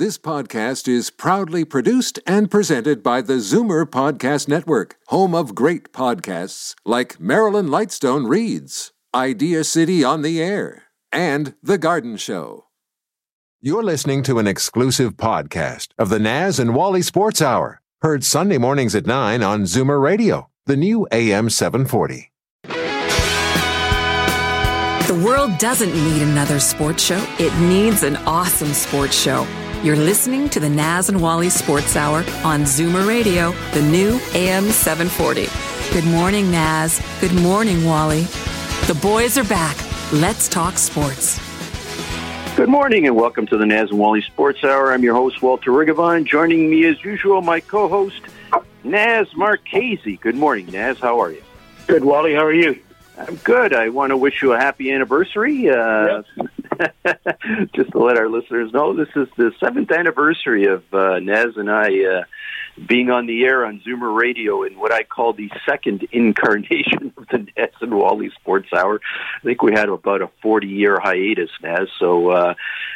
This podcast is proudly produced and presented by the Zoomer Podcast Network, home of great podcasts like Marilyn Lightstone Reads, Idea City on the Air, and The Garden Show. You're listening to an exclusive podcast of the Naz and Wally Sports Hour, heard Sunday mornings at 9 on Zoomer Radio, the new AM 740. The world doesn't need another sports show, it needs an awesome sports show. You're listening to the Naz and Wally Sports Hour on Zoomer Radio, the new AM 740. Good morning, Naz. Good morning, Wally. The boys are back. Let's talk sports. Good morning and welcome to the Naz and Wally Sports Hour. I'm your host, Walter Rigobon. Joining me as usual, my co-host, Naz Marchese. Good morning, Naz. How are you? Good, Wally. How are you? I'm good. I want to wish you a happy anniversary. Uh, just to let our listeners know, this is the seventh anniversary of uh, Naz and I uh, being on the air on Zoomer Radio in what I call the second incarnation of the Naz and Wally Sports Hour. I think we had about a 40 year hiatus, Naz. So uh,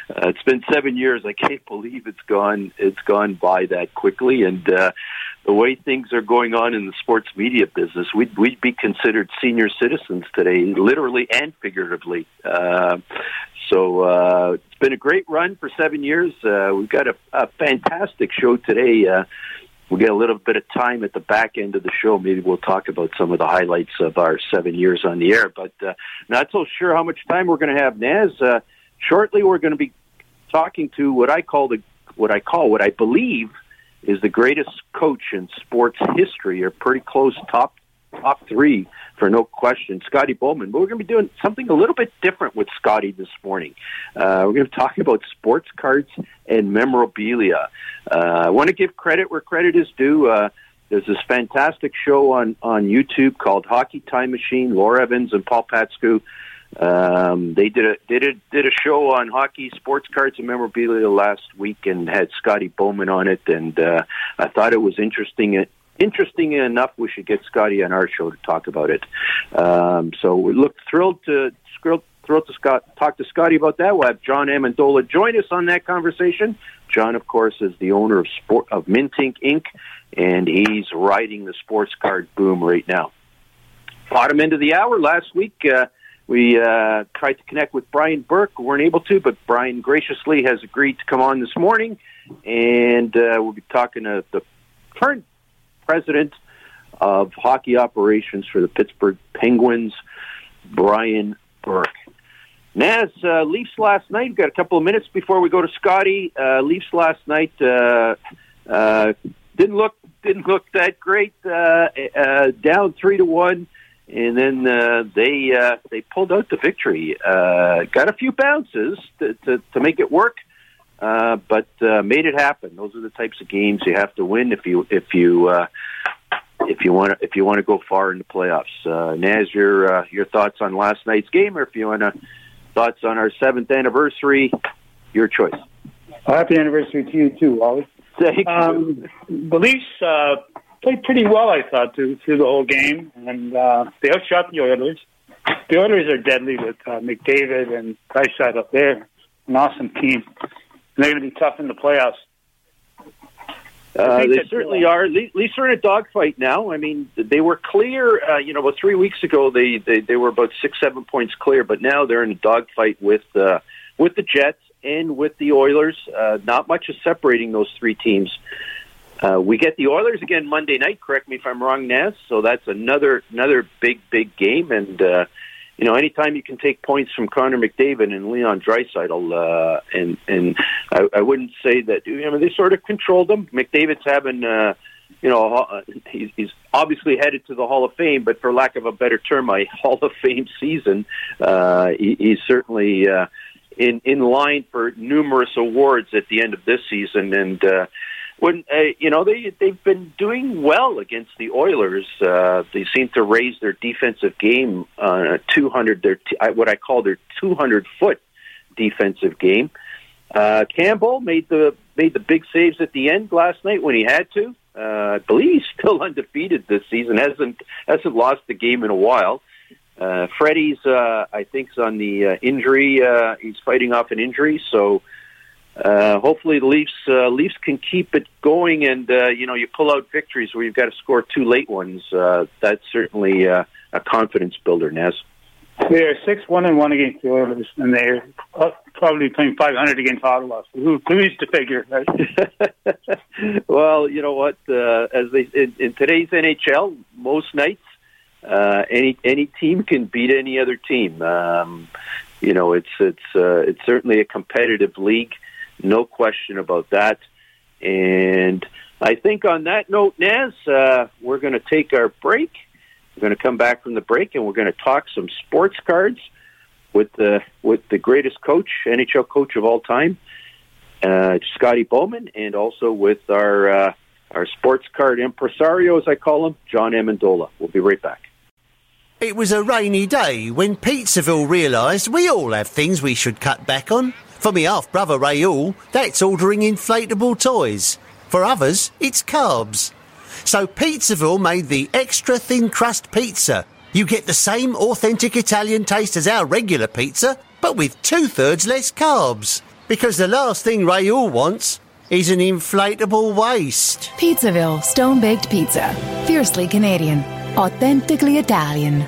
uh, it's been seven years. I can't believe it's gone. It's gone by that quickly, and uh, the way things are going on in the sports media business, we'd, we'd be considered senior citizens today, literally and figuratively. Uh, so uh, it's been a great run for seven years. Uh, we've got a, a fantastic show today. Uh, we'll get a little bit of time at the back end of the show. Maybe we'll talk about some of the highlights of our seven years on the air. But uh, not so sure how much time we're going to have. Naz, uh, shortly we're going to be talking to what I call the what I call what I believe is the greatest coach in sports history, or pretty close top top three for no question, Scotty Bowman. But we're going to be doing something a little bit different with Scotty this morning. Uh, we're going to talk about sports cards and memorabilia. Uh, I want to give credit where credit is due. Uh, there's this fantastic show on, on YouTube called Hockey Time Machine. Laura Evans and Paul Patskou. Um, they did a did a did a show on hockey, sports cards, and memorabilia last week, and had Scotty Bowman on it. And uh, I thought it was interesting interesting enough, we should get Scotty on our show to talk about it. Um, so we look thrilled to thrilled to Scott, talk to Scotty about that. We'll have John Amendola join us on that conversation. John, of course, is the owner of Sport of Mintink Inc., and he's riding the sports card boom right now. Bottom end of the hour last week. Uh, we uh, tried to connect with Brian Burke, weren't able to, but Brian graciously has agreed to come on this morning, and uh, we'll be talking to the current president of hockey operations for the Pittsburgh Penguins, Brian Burke. Naz, uh, Leafs last night. We've got a couple of minutes before we go to Scotty. Uh, Leafs last night uh, uh, didn't look didn't look that great. Uh, uh, down three to one, and then uh, they uh, they pulled out the victory. Uh, got a few bounces to, to, to make it work, uh, but uh, made it happen. Those are the types of games you have to win if you if you uh, if you want to if you want to go far in the playoffs. Uh, Naz, your uh, your thoughts on last night's game, or if you want to thoughts on our seventh anniversary, your choice. Well, happy anniversary to you too, Wally. Thank um, you. The Leafs uh, played pretty well, I thought, through, through the whole game, and uh, they outshot the Oilers. The Oilers are deadly with uh, McDavid and Draisaitl up there. An awesome team they're going to be tough in the playoffs. Uh, they certainly are. At least they're in a dogfight now. I mean, they were clear. Uh, you know, about three weeks ago, they, they they were about six, seven points clear, but now they're in a dogfight with uh, with the Jets and with the Oilers. Uh, not much is separating those three teams. Uh, we get the Oilers again Monday night. Correct me if I'm wrong, Naz. So that's another another big big game, and uh, you know, anytime you can take points from Connor McDavid and Leon Draisaitl, uh, and and I, I wouldn't say that. I mean, they sort of controlled them. McDavid's having, uh, you know, uh, he's, obviously headed to the Hall of Fame, but for lack of a better term, a Hall of Fame season. Uh, he, he's certainly uh, in in line for numerous awards at the end of this season, and. Uh, when uh, you know they they've been doing well against the Oilers. Uh, they seem to raise their defensive game uh, 200 their t- what I call their 200 foot defensive game. Uh, Campbell made the made the big saves at the end last night when he had to. Uh, I believe he's still undefeated this season. hasn't hasn't lost the game in a while. Uh, Freddie's uh, I think's on the uh, injury. Uh, he's fighting off an injury, so uh, hopefully the Leafs uh, Leafs can keep it going, and uh, you know you pull out victories where you've got to score two late ones. Uh, that's certainly uh, a confidence builder, Naz. They're six one and one against the Oilers, and they're probably playing five hundred against Ottawa. So who, who needs to figure? Right? well, you know what? Uh, as they in, in today's NHL, most nights uh, any any team can beat any other team. Um, you know, it's it's uh, it's certainly a competitive league, no question about that. And I think on that note, Naz, uh, we're going to take our break. We're going to come back from the break, and we're going to talk some sports cards with the with the greatest coach, NHL coach of all time, uh, Scotty Bowman, and also with our uh, our sports card impresario, as I call him, John Amendola. We'll be right back. It was a rainy day when Pizzaville realised we all have things we should cut back on. For me half brother Raoul, that's ordering inflatable toys. For others, it's carbs. So Pizzaville made the extra thin crust pizza. You get the same authentic Italian taste as our regular pizza, but with two thirds less carbs. Because the last thing Raoul wants is an inflatable waist. Pizzaville Stone Baked Pizza. Fiercely Canadian. Authentically Italian.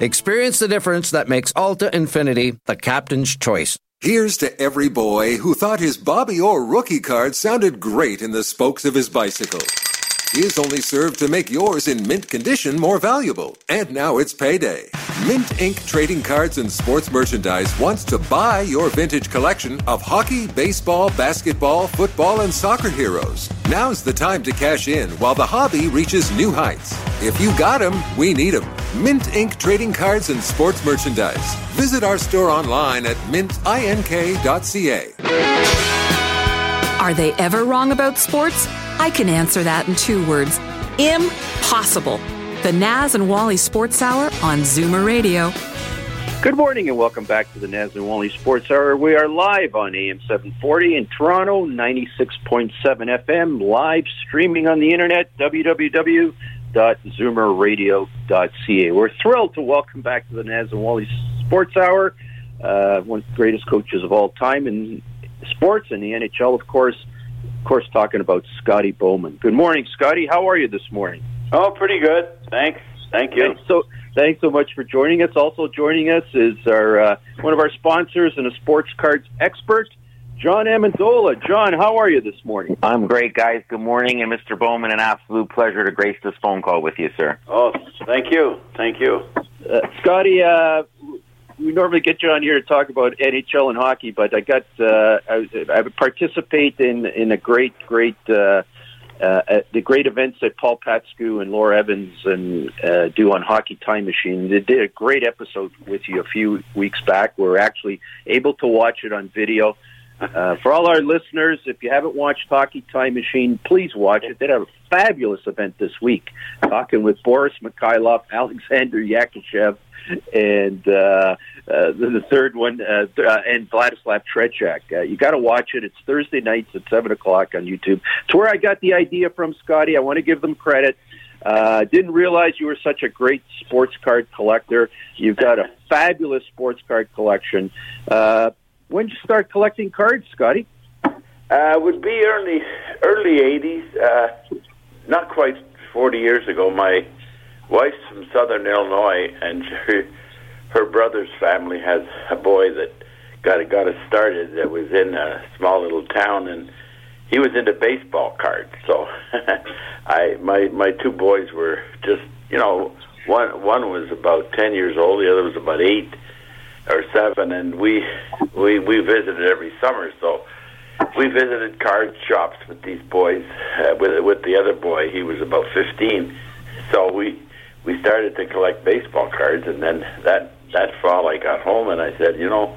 Experience the difference that makes Alta Infiniti the captain's choice. Here's to every boy who thought his Bobby Orr rookie card sounded great in the spokes of his bicycle. His only served to make yours in mint condition more valuable. And now it's payday. Mint Inc. Trading Cards and Sports Merchandise wants to buy your vintage collection of hockey, baseball, basketball, football, and soccer heroes. Now's the time to cash in while the hobby reaches new heights. If you got 'em, we need 'em. Mint Inc. Trading Cards and Sports Merchandise. Visit our store online at mintink.ca. Are they ever wrong about sports? I can answer that in two words impossible. The Naz and Wally Sports Hour on Zoomer Radio. Good morning and welcome back to the Naz and Wally Sports Hour. We are live on AM 740 in Toronto, 96.7 FM, live streaming on the internet, www.zoomerradio.ca. We're thrilled to welcome back to the Naz and Wally Sports Hour, uh, one of the greatest coaches of all time in sports and the NHL, of course. Of course, talking about Scotty Bowman. Good morning, Scotty. How are you this morning? Oh, pretty good. Thanks. Thank you. Thanks so, thanks so much for joining us. Also joining us is our uh, one of our sponsors and a sports cards expert, John Amendola. John, how are you this morning? I'm great, guys. Good morning, and Mr. Bowman, an absolute pleasure to grace this phone call with you, sir. Oh, thank you. Thank you. Uh, Scotty, uh, we normally get you on here to talk about NHL and hockey, but I got uh, I, I participate in in a great, great. Uh, uh, the great events that Paul Patskou and Laura Evans and uh, do on Hockey Time Machine. They did a great episode with you a few weeks back. We're actually able to watch it on video. Uh, for all our listeners, if you haven't watched Hockey Time Machine, please watch it. They had a fabulous event this week, talking with Boris Mikhailov, Alexander Yakushev, and uh, uh, the, third one, uh, uh, and Vladislav Tretiak. Uh, you got to watch it. It's Thursday nights at seven o'clock on YouTube. It's where I got the idea from, Scotty. I want to give them credit. Uh, didn't realize you were such a great sports card collector. You've got a fabulous sports card collection. Uh, when did you start collecting cards, Scotty? Uh, would be early early eighties. Uh, not quite forty years ago. My wife's from Southern Illinois, and her, her brother's family has a boy that got got us started. That was in a small little town, and he was into baseball cards. So I my my two boys were just you know one one was about ten years old, the other was about eight or seven, and we we we visited every summer. So we visited card shops with these boys. Uh, with with the other boy, he was about fifteen. So we we started to collect baseball cards, and then that that fall I got home and I said, you know,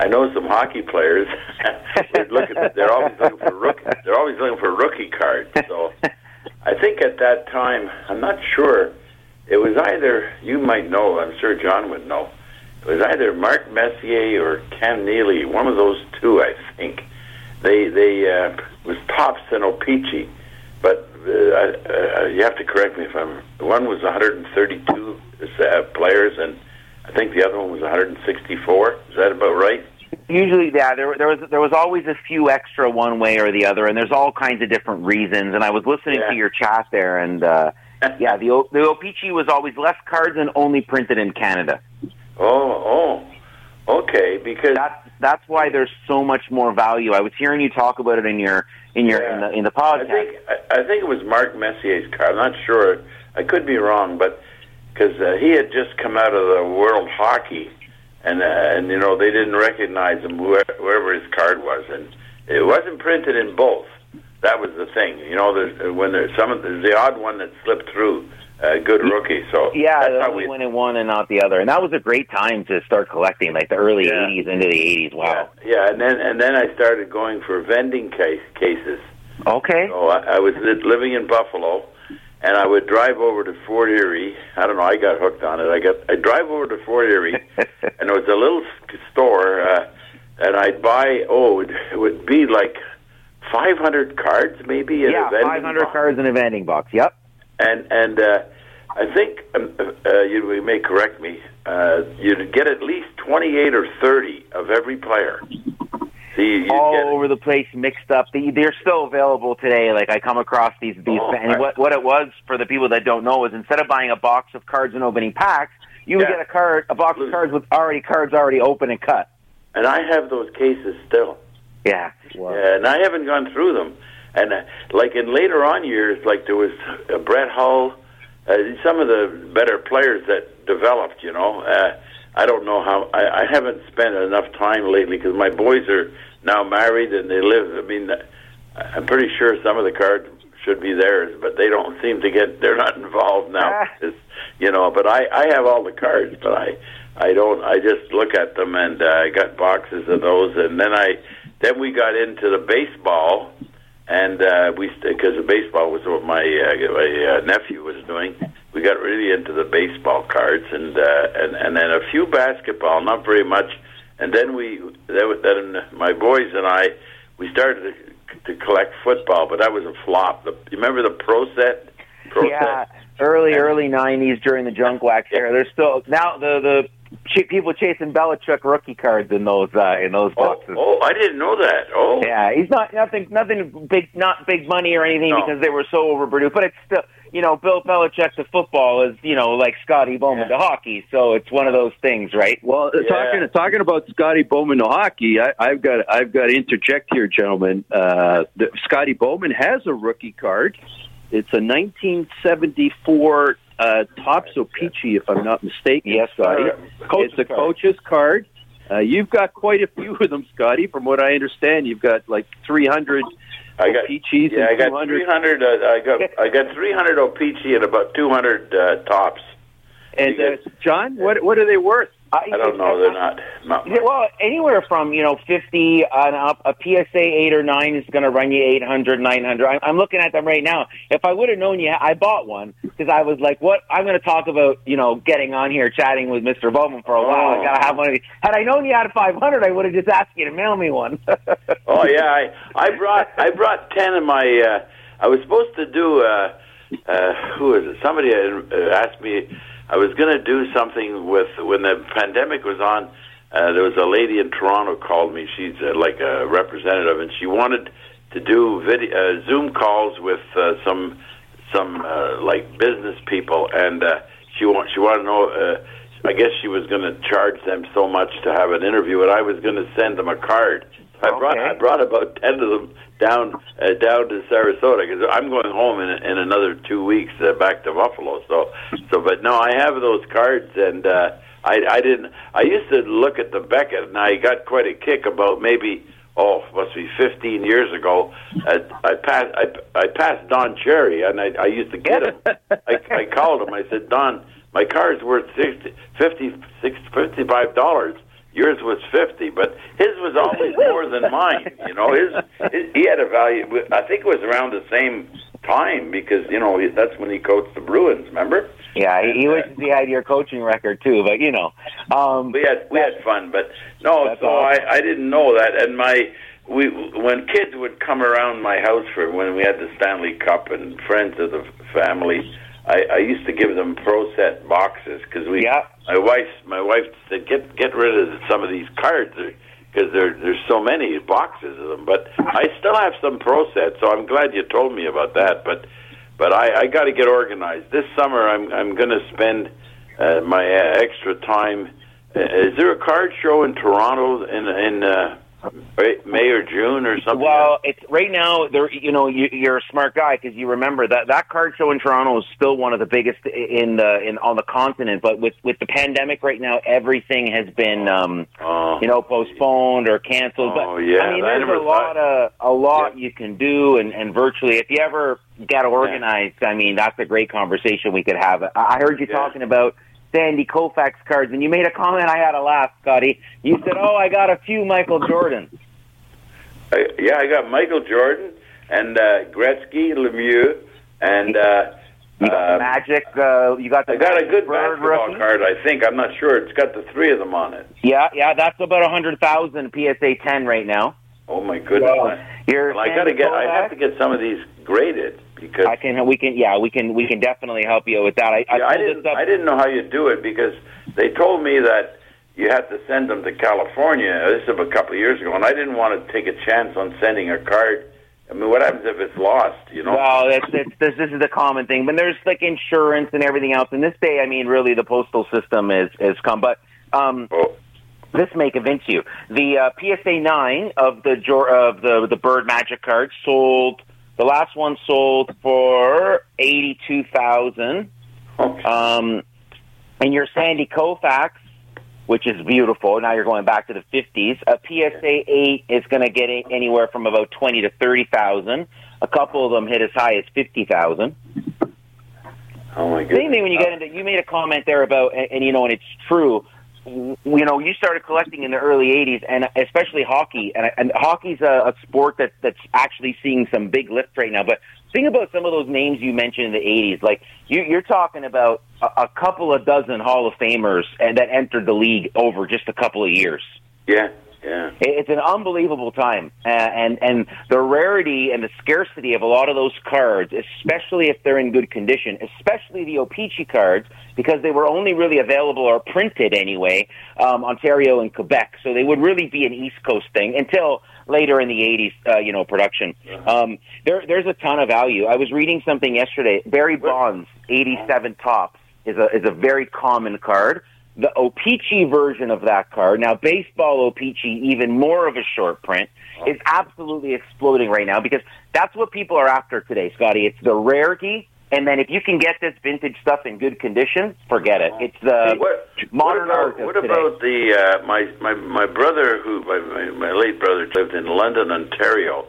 I know some hockey players. they're looking, they're always looking for rookie. They're always looking for rookie cards. So I think at that time, I'm not sure. It was either you might know. I'm sure John would know. It was either Mark Messier or Cam Neely. One of those two, I think. They they uh, was Topps and O-Pee-Chee, but uh, uh, you have to correct me if I'm. One was 132 uh, players and I think the other one was 164. Is that about right? Usually, yeah. There, there was there was always a few extra one way or the other, and there's all kinds of different reasons. And I was listening Yeah. to your chat there, and uh, yeah, the O- the O-Pee-Chee was always less cards and only printed in Canada. Oh, oh, okay. Because that's that's why there's so much more value. I was hearing you talk about it in your in your in the in the I podcast. think I, I think it was Mark Messier's car. I'm not sure. I could be wrong, but because uh, he had just come out of the World Hockey, and uh, and you know they didn't recognize him whoever, whoever his card was, and it wasn't printed in both. That was the thing. You know, there's, when there's some of there's the odd one that slipped through. Uh, good rookie. So yeah, that's how we one in one and not the other, and that was a great time to start collecting, like the early Yeah. '80s into the '80s. Wow. Yeah, and then and then I started going for vending case cases. Okay. So I, I was living in Buffalo, and I would drive over to Fort Erie. I don't know. I got hooked on it. I got. I drive over to Fort Erie, and it was a little store, uh, and I'd buy. Oh, it would, it would be like five hundred cards, maybe. In Yeah, a vending 500 box. cards in a vending box. Yep. And and uh, I think um, uh, you you may correct me. Uh, you'd get at least twenty eight or thirty of every player. So you, you all get over the place, mixed up. They- They're still available today. Like I come across these these, Oh, and what what it was for the people that don't know is instead of buying a box of cards and opening packs, you would Yeah. get a card, a box of cards with already cards already open and cut. and I have those cases still. Yeah. Yeah, and I haven't gone through them. And uh, like in later on years, like there was uh, Brett Hull, uh, some of the better players that developed. You know, uh, I don't know how. I, I haven't spent enough time lately because my boys are now married and they live. I mean, uh, I'm pretty sure some of the cards should be theirs, but they don't seem to get. They're not involved now. It's, you know, but I I have all the cards, but I I don't. I just look at them and uh, I got boxes of those, and then I then we got into the baseball, and uh, we because the baseball was what my uh, my uh, nephew was doing. We got really into the baseball cards, and uh, and and then a few basketball, not very much, and then we then, then my boys and I we started to, to collect football, but that was a flop. The, you remember the pro set? Pro yeah, set? early early '90s during the junk wax era. There's still now the the people chasing Belichick rookie cards in those uh, in those boxes. Oh, I didn't know that. Oh, Yeah, he's not nothing nothing big not big money or anything No. because they were so overproduced. But it's still you know, Bill Belichick to football is, you know, like Scotty Bowman to hockey, so it's one of those things, right? Well, uh, talking talking about Scotty Bowman to hockey, I, I've got I've got to interject here, gentlemen. Uh, the, Scotty Bowman has a rookie card. It's a 1974 uh, Topps Peachy, if I'm not mistaken. Yes, Scotty. it's a coach's card. Uh, you've got quite a few of them, Scotty. From what I understand, you've got like 300 I got Peachies yeah, I and got 200. 300. Uh, I got I got 300 O-Pee-Chee and about 200 uh, Topps. And uh, John, what what are they worth? I don't know. They're not. not well, anywhere from you know fifty on up, a PSA eight or nine is going to run you eight hundred, nine hundred. I'm, I'm looking at them right now. If I would have known you, I bought one because I was like, "What? I'm going to talk about you know getting on here chatting with Mr. Bowman for a while. I got to have one of these." Had I known you had a five hundred, I would have just asked you to mail me one. Oh yeah, I I brought I brought ten of my. Uh, I was supposed to do. Uh, uh, who is it? Somebody uh, asked me. I was going to do something with when the pandemic was on. Uh, there was a lady in Toronto called me. She's uh, like a representative, and she wanted to do video, uh, Zoom calls with uh, some some uh, like business people, and uh, she want she wanted to know. Uh, I guess she was going to charge them so much to have an interview, and I was going to send them a card. I brought I brought about ten of them down uh, down to Sarasota because I'm going home in, in another two weeks uh, back to Buffalo. So so, but no, I have those cards, and uh, I I didn't. I used to look at the Beckett, and I got quite a kick about maybe oh must be 15 years ago. I, I passed I, I passed Don Cherry, and I, I used to get him. I, I called him. I said Don, my car's worth 60, 50, 60, 55 dollars yours was 50 but his was always more than mine you know? His, his he had a value i think it was around the same time because you know that's when he coached the bruins remember? Yeah, he, he wishes he had your coaching record too, but you know, um, we had we had fun but no so awesome. i i didn't know that. And my we when kids would come around my house for when we had the stanley cup and friends of the family i i used to give them pro set boxes because we Yeah. my wife my wife said get get rid of some of these cards because there there's so many boxes of them but i still have some pro sets so i'm glad you told me about that but but i i got to get organized this summer i'm i'm going to spend uh, my uh, extra time uh, is there a card show in toronto in in uh May or June or something? Well, it's right now. There, you know, you, you're a smart guy because you remember that that card show in Toronto is still one of the biggest in the in on the continent. But with with the pandemic right now, everything has been, um, Oh. you know, postponed or canceled. Oh, but yeah, I mean, there's a lot of a lot you can do, and and virtually, if you ever get organized, I mean, that's a great conversation we could have. I I heard you talking about. Sandy Koufax cards, and you made a comment. I had a laugh, Scotty. You said, "Oh, I got a few Michael Jordans." I, yeah, I got Michael Jordan and uh, Gretzky, Lemieux, and uh, You got the Magic. Uh, you got the I got a good Bird basketball rookie. card. I think I'm not sure. It's got the three of them on it. Yeah, yeah, that's about a hundred thousand PSA ten right now. Oh my goodness! You're Well, I got to get. I have to get some of these graded because I can. We can. Yeah, we can. We can definitely help you with that. I, I, Yeah, I pulled didn't. I didn't know how you do it because they told me that you had to send them to California. This is a couple of years ago, and I didn't want to take a chance on sending a card. I mean, what happens if it's lost? You know? Well, that's, that's this, this is the common thing, but there's like insurance and everything else. In this day, I mean, really, the postal system is is come. But um, Oh. this may convince you. The uh, PSA nine of the of the the Bird Magic card sold. The last one sold for eighty two thousand. Um, and your Sandy Koufax, which is beautiful. Now you're going back to the 50s. A PSA 8 is going to get anywhere from about 20 to 30,000. A couple of them hit as high as 50,000. Oh my goodness! Same thing when you get into. You made a comment there about, and, and you know, and it's true. You know, you started collecting in the early '80s, and especially hockey. And, and hockey's a, a sport that that's actually seeing some big lift right now. But think about some of those names you mentioned in the '80s. Like you, you're talking about a, a couple of dozen Hall of Famers and that entered the league over just a couple of years. Yeah, yeah. It's an unbelievable time, uh, and and the rarity and the scarcity of a lot of those cards, especially if they're in good condition, especially the O-Pee-Chee cards, because they were only really available or printed anyway, um, Ontario and Quebec, so they would really be an East Coast thing until later in the '80s, uh, you know, production. Um, there, there's a ton of value. I was reading something yesterday. Barry Bonds, '87 Topps, is a is a very common card the O-Pee-Chee version of that card, now baseball O-Pee-Chee, even more of a short print, is absolutely exploding right now because that's what people are after today, Scotty. It's the rarity, and then if you can get this vintage stuff in good condition, forget it. It's the modern what art about, of what today. about the uh, my my my brother who my, my my late brother lived in London, Ontario,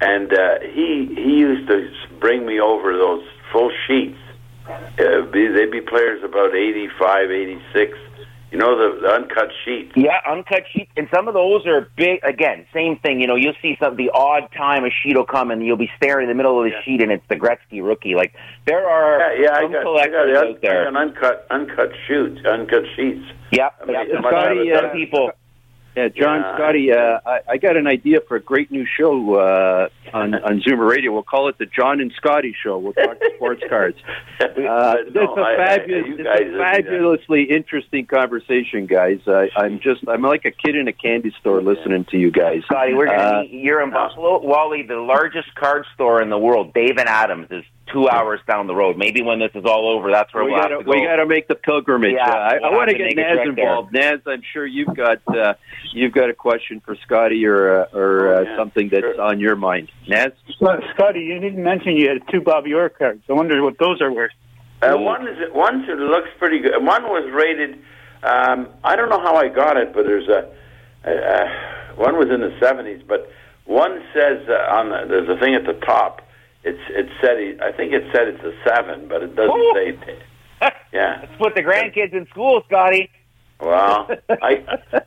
and uh, he he used to bring me over those full sheets. Uh, be, they'd be players about 85, 86. You know the, the uncut sheet. Yeah, uncut sheet. and some of those are big. Again, same thing. You know, you'll see some the odd time a sheet will come, and you'll be staring in the middle of the sheet, and it's the Gretzky rookie. Like there are Yeah, yeah, I some got, I got, collectors I out there. got an uncut uncut shoots, uncut sheets. Yeah, I mean, yeah. I must have Scotty, a uh, dozen. people. Yeah, John Yeah. Scotty, uh, I, I got an idea for a great new show uh, on on Zoomer Radio. We'll call it the John and Scotty Show. We'll talk sports cards. Uh, But it's no, a I- I- fabulous, you it's guys a are- fabulously interesting conversation, guys. I, I'm just, I'm like a kid in a candy store listening to you guys. Scotty, we're Uh, gonna be, you're in Buffalo. Wally, the largest card store in the world, Dave and Adams, is two hours down the road. Maybe when this is all over, that's where we we'll gotta have to go. we gotta make the pilgrimage. Yeah, Uh, I, we'll I want to to get make a Naz trek there. involved. Naz, I'm sure you've got uh, you've got a question for Scotty or uh, or uh, something that's on your mind. Naz, Scotty, you didn't mention you had two Bobby Orr cards. I wonder what those are worth. Uh, one is one sort looks pretty good. One was rated. Um, I don't know how I got it, but there's a, a, a one was in the seventies, but one says uh, on the, there's a thing at the top. It's it said he, I think it said it's a seven, but it doesn't Ooh. say. Yeah. Let's put the grandkids in school, Scotty. Well, I,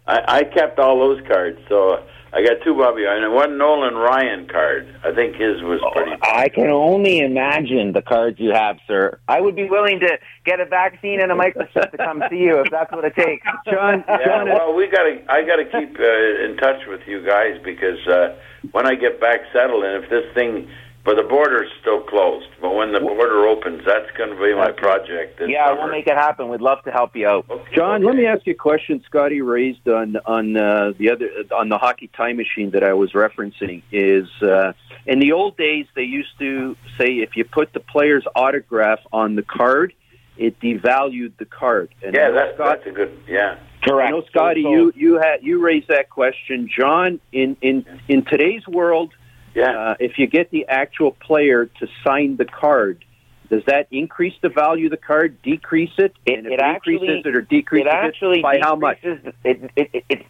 I I kept all those cards, so I got two Bobby and one Nolan Ryan card. I think his was pretty. I can only imagine the cards you have, sir. I would be willing to get a vaccine and a microchip to come see you if that's what it takes. John, Yeah, well, we got to. I got to keep uh, in touch with you guys because uh, when I get back settled, and if this thing, but the border's still closed. But when the border opens, that's going to be my project. this Yeah, summer. we'll make it happen. We'd love to help you out. John, let me ask you a question. Scotty raised on on uh, the other on the hockey time machine that I was referencing is uh, in the old days they used to say if you put the player's autograph on the card, it devalued the card. And Yeah, know that, Scott, that's a good. Yeah. Correct. I know, Scotty, So- you you had you raised that question, John. In in in today's world, yeah. uh, if you get the actual player to sign the card, does that increase the value of the card, decrease it, It- and if it it actually- increases it or decreases it actually by how much? It, it, it, it, it,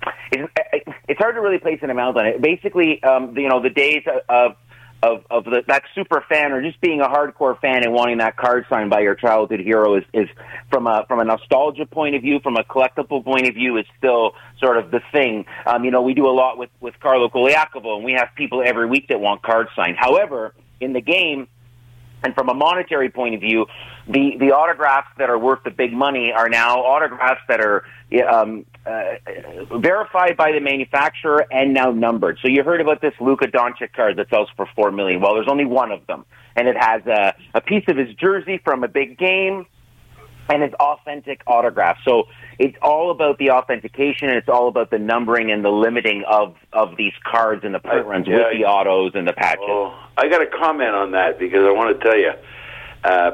it, it's hard to really place an amount on it. Basically, um, you know, the days of of of the, that super fan or just being a hardcore fan and wanting that card signed by your childhood hero is is from a from a nostalgia point of view, from a collectible point of view, is still sort of the thing. Um, you know, we do a lot with with Carlo Colaiacovo, and we have people every week that want cards signed. However, in the game, and from a monetary point of view, the, the autographs that are worth the big money are now autographs that are um, uh, verified by the manufacturer and now numbered. So you heard about this Luka Doncic card that sells for four million. Well, there's only one of them, and it has a, a piece of his jersey from a big game and it's authentic autograph. So it's all about the authentication and it's all about the numbering and the limiting of, of these cards and the print runs yeah, with the autos and the patches. Oh, I got to comment on that because I want to tell you, uh,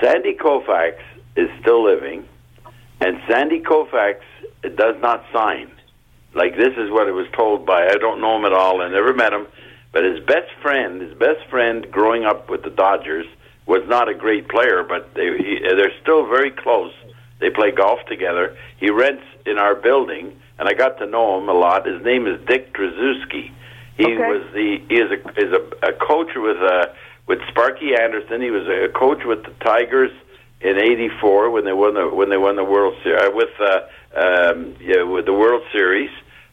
Sandy Koufax is still living, and Sandy Koufax does not sign. Like this is what I was told by. I don't know him at all. I never met him, but his best friend, his best friend, growing up with the Dodgers, was not a great player, but they he, they're still very close. They play golf together. He rents in our building, and I got to know him a lot. His name is Dick Tracewski. He Okay. was the he is a is a, a coach with uh with Sparky Anderson. He was a coach with the Tigers in '84 when they won the when they won the World Series uh, with uh, um, yeah, with the World Series.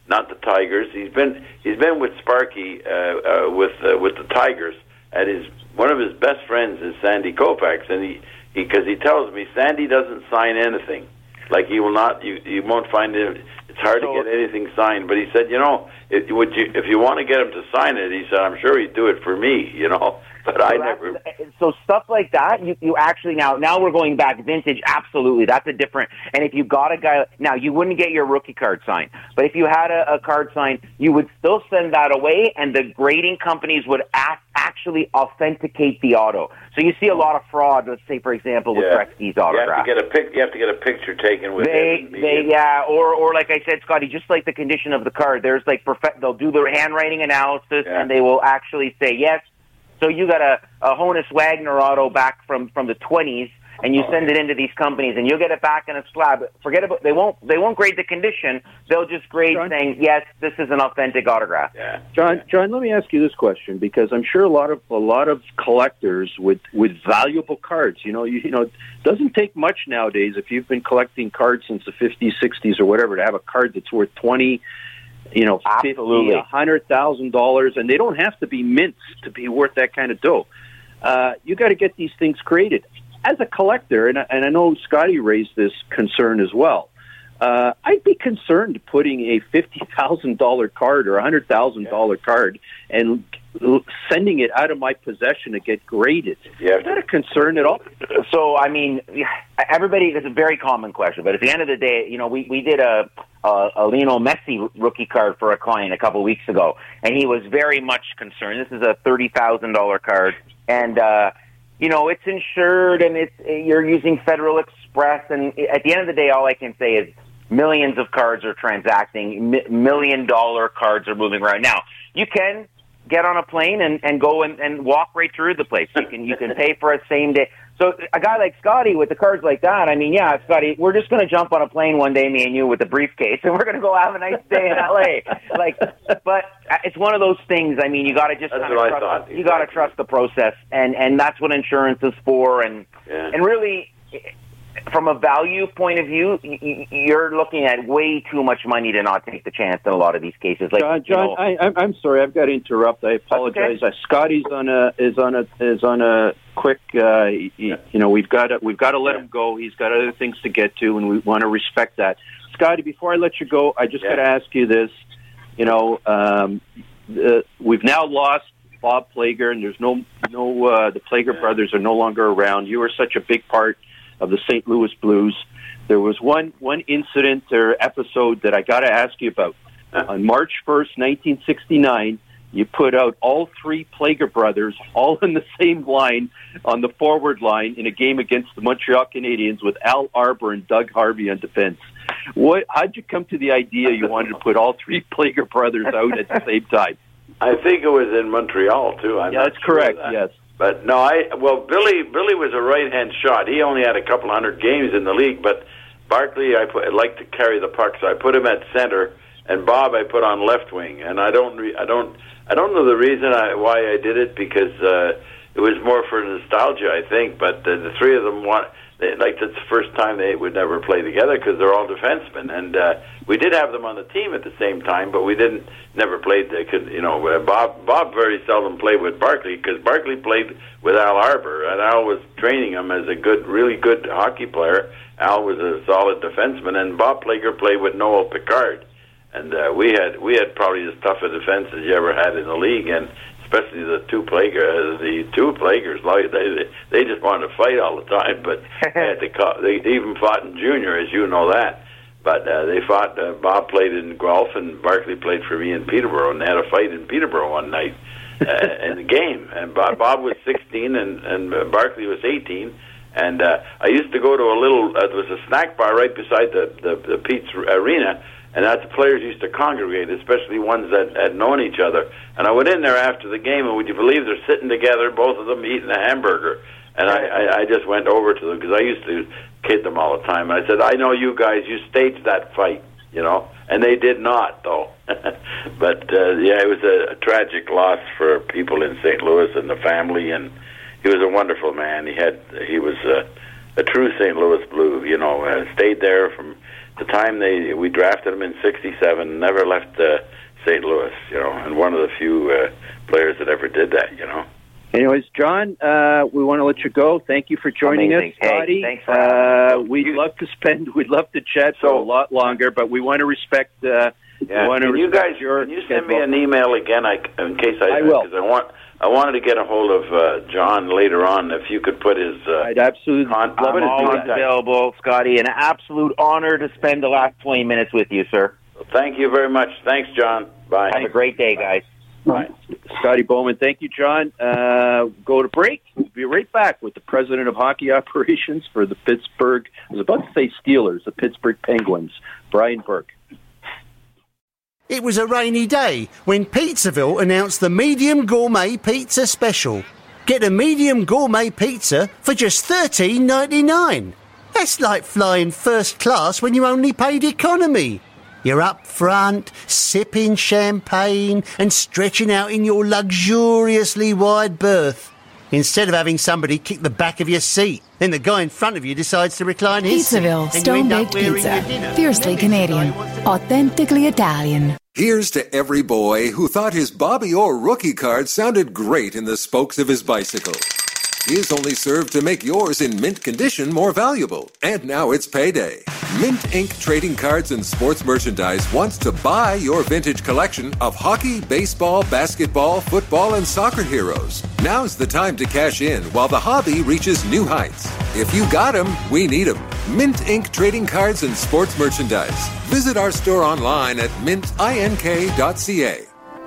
Not the Tigers. He's been he's been with Sparky uh, uh, with uh, with the Tigers, and his one of his best friends is Sandy Koufax, and he because he, tells me Sandy doesn't sign anything. Like he will not, you you won't find it. It's hard to get anything signed. But he said, you know, if, would you if you want to get him to sign it, he said, I'm sure he'd do it for me. You know, but I So that's- never. So stuff like that, you, you actually now now we're going back vintage. Absolutely, that's a different. And if you got a guy now, you wouldn't get your rookie card signed, but if you had a, a card signed, you would still send that away, and the grading companies would act, actually authenticate the auto. So you see a lot of fraud. Let's say, for example, with Yeah. Gretzky's You have autograph. to get a pic. You have to get a picture taken with They, it. they, yeah, or, or like I said, Scotty, just like the condition of the card, there's like perfect. They'll do the handwriting analysis, Yeah. and they will actually say yes. So you got a, a Honus Wagner auto back from from the 20s, and you send it into these companies, and you'll get it back in a slab. Forget about they won't they won't grade the condition. They'll just grade saying yes, this is an authentic autograph. Yeah. John, John, let me ask you this question because I'm sure a lot of a lot of collectors with with valuable cards. You know, you, you know, it doesn't take much nowadays if you've been collecting cards since the 50s, 60s, or whatever to have a card that's worth twenty, you know, fifty, Absolutely. a hundred thousand dollars, and they don't have to be mints to be worth that kind of dough. Uh, you got to get these things created. As a collector, and I, and I know Scotty raised this concern as well. Uh, I'd be concerned putting a fifty thousand dollar card or a hundred thousand dollar card and l- sending it out of my possession to get graded. Yeah. Is that a concern at all? So I mean, everybody. It's a very common question, but at the end of the day, you know, we we did a a, a Lionel Messi rookie card for a client a couple of weeks ago, and he was very much concerned. This is a thirty thousand dollar card, and uh, you know, it's insured and it's you're using Federal Express, and at the end of the day, all I can say is millions of cards are transacting, million dollar cards are moving around. Now, you can get on a plane and, and go and, and walk right through the place. You can you can pay for a same day. So a guy like Scotty with the cards like that, I mean, yeah, Scotty, we're just going to jump on a plane one day, me and you, with a briefcase, and we're going to go have a nice day in L.A. like, but uh, it's one of those things. I mean, you got to just That's what I trust, thought, you got to trust the process, and and that's what insurance is for, and Yeah. and really. From a value point of view, you're looking at way too much money to not take the chance in a lot of these cases. Like, John, you know, I, I'm, I'm sorry, I've got to interrupt. I apologize. Uh, Scotty's on a is on a is on a quick. Uh, y- y- You know, we've got to we've got to let him go. He's got other things to get to, and we want to respect that. Scotty, before I let you go, I just got to ask you this. You know, um, the, we've now lost Bob Plager, and there's no no uh, the Plager brothers are no longer around. You were such a big part of the St. Louis Blues. There was one one incident or episode that I got to ask you about. Uh-huh. On March first, nineteen sixty nine, you put out all three Plager brothers all in the same line on the forward line in a game against the Montreal Canadiens with Al Arbour and Doug Harvey on defense. What? How'd you come to the idea you wanted to put all three Plager brothers out at the same time? I think it was in Montreal too. I'm Yeah, that's sure correct, that. yes. But no, I well Billy Billy was a right hand shot. He only had a couple hundred games in the league, but Barclay I put liked to carry the puck, so I put him at center, and Bob I put on left wing. And I don't re- I don't I don't know the reason I, why I did it because uh, it was more for nostalgia, I think. But uh, the three of them want they, like it's the first time they would never play together because they're all defensemen, and uh, we did have them on the team at the same time, but we didn't never played. They could, you know, uh, Bob Bob very seldom played with Barclay because Barclay played with Al Arbour, and Al was training him as a good, really good hockey player. Al was a solid defenseman, and Bob Plager played with Noel Picard, and uh, we had we had probably as tough a defense as you ever had in the league, and especially the two Plager, uh, the two Plagers, like they they just wanted to fight all the time, but they had to call, they even fought in junior, as you know that. But uh, they fought. Uh, Bob played in Guelph, and Barclay played for me in Peterborough, and they had a fight in Peterborough one night uh, in the game. And Bob, Bob was 16, and and Barclay was 18. And uh, I used to go to a little. Uh, there was a snack bar right beside the the, the Pete's Arena, and that's the players used to congregate, especially ones that had known each other. And I went in there after the game, and would you believe they're sitting together, both of them eating a hamburger. And I, I, I just went over to them because I used to kid them all the time. And I said, "I know you guys. You staged that fight, you know," and they did not, though. but uh, yeah, it was a, a tragic loss for people in St. Louis and the family. And he was a wonderful man. He had he was uh, a true St. Louis Blue. You know, uh, stayed there from the time they we drafted him in '67. Never left uh, St. Louis. You know, and one of the few uh, players that ever did that. You know. Anyways, John, uh, we want to let you go. Thank you for joining Amazing. us, Hey, Scotty. thanks for having uh, we'd love to spend, we'd love to chat for a lot longer, but we want to respect. Uh, Yeah. we want to Can you guys your can you send me an email again? I, in case I, I will. Because I want I wanted to get a hold of uh, John later on. If you could put his uh, I'd absolutely con- love I'm it. always available, Scotty. An absolute honor to spend the last 20 minutes with you, sir. Thank you very much. Thanks, John. Bye. Have a great day, guys. Bye. Scotty Bowman, thank you, John. Uh, go to break. We'll be right back with the president of hockey operations for the Pittsburgh. I was about to say Steelers, the Pittsburgh Penguins, Brian Burke. It was a rainy day when Pizzaville announced the medium gourmet pizza special. Get a medium gourmet pizza for just thirteen ninety nine. That's like flying first class when you only paid economy. You're up front, sipping champagne and stretching out in your luxuriously wide berth. Instead of having somebody kick the back of your seat, then the guy in front of you decides to recline his seat, Pizzaville and Stone Baked Pizza. Fiercely Canadian. Authentically Italian. Here's to every boy who thought his Bobby Orr rookie card sounded great in the spokes of his bicycle. His only served to make yours in mint condition more valuable. And now it's payday. Mint Inc. Trading Cards and Sports Merchandise wants to buy your vintage collection of hockey, baseball, basketball, football, and soccer heroes. Now's the time to cash in while the hobby reaches new heights. If you got 'em, we need 'em. Mint Inc. Trading Cards and Sports Merchandise. Visit our store online at mintink.ca.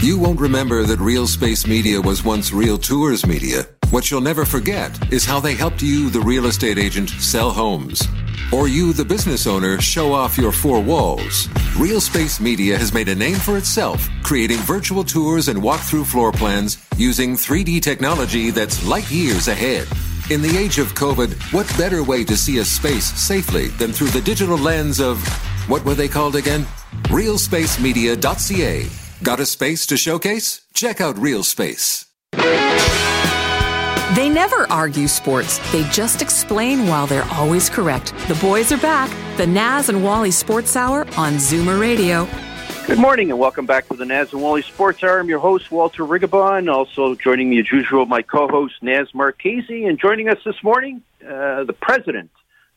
You won't remember that Real Space Media was once Real Tours Media. What you'll never forget is how they helped you, the real estate agent, sell homes. Or you, the business owner, show off your four walls. Real Space Media has made a name for itself, creating virtual tours and walkthrough floor plans using 3D technology that's light years ahead. In the age of COVID, what better way to see a space safely than through the digital lens of, what were they called again? RealSpaceMedia.ca. Got a space to showcase? Check out Real Space. They never argue sports. They just explain while they're always correct. The boys are back. The Naz and Wally Sports Hour on Zoomer Radio. Good morning and welcome back to the Naz and Wally Sports Hour. I'm your host, Walter Rigobon. Also joining me as usual, my co-host, Naz Marchese. And joining us this morning, uh, the president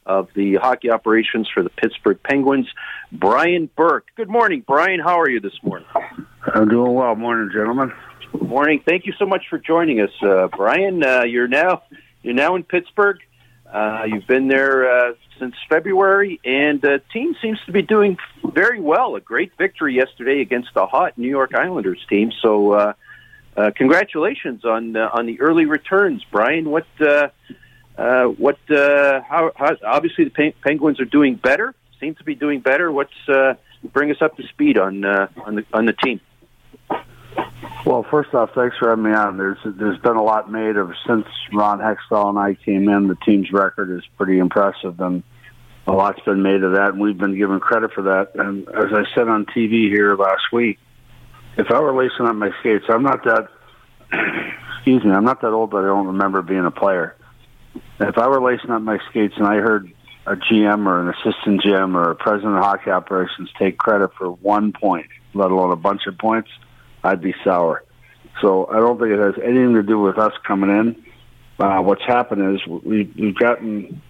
of the hockey operations for the Pittsburgh Penguins, Brian Burke. Good morning, Brian. How are you this morning? I'm doing well. Morning, gentlemen. Good morning. Thank you so much for joining us, uh, Brian. Uh, you're now you're now in Pittsburgh. Uh, you've been there uh, since February, and the team seems to be doing very well. A great victory yesterday against the hot New York Islanders team. So, uh, uh, congratulations on on the early returns, Brian. What what how, how obviously the Pen- Penguins are doing better. Seem to be doing better. What's bring us up to speed on on the on the team? Well, first off, thanks for having me on. There's there's been a lot made of since Ron Hextall and I came in. The team's record is pretty impressive, and a lot's been made of that, and we've been given credit for that. And as I said on TV here last week, if I were lacing up my skates, I'm not that. excuse me, I'm not that old, but I don't remember being a player. If I were lacing up my skates and I heard a GM or an assistant GM or a president of hockey operations take credit for one point, let alone a bunch of points, I'd be sour. So I don't think it has anything to do with us coming in. Uh, what's happened is we, we've gotten,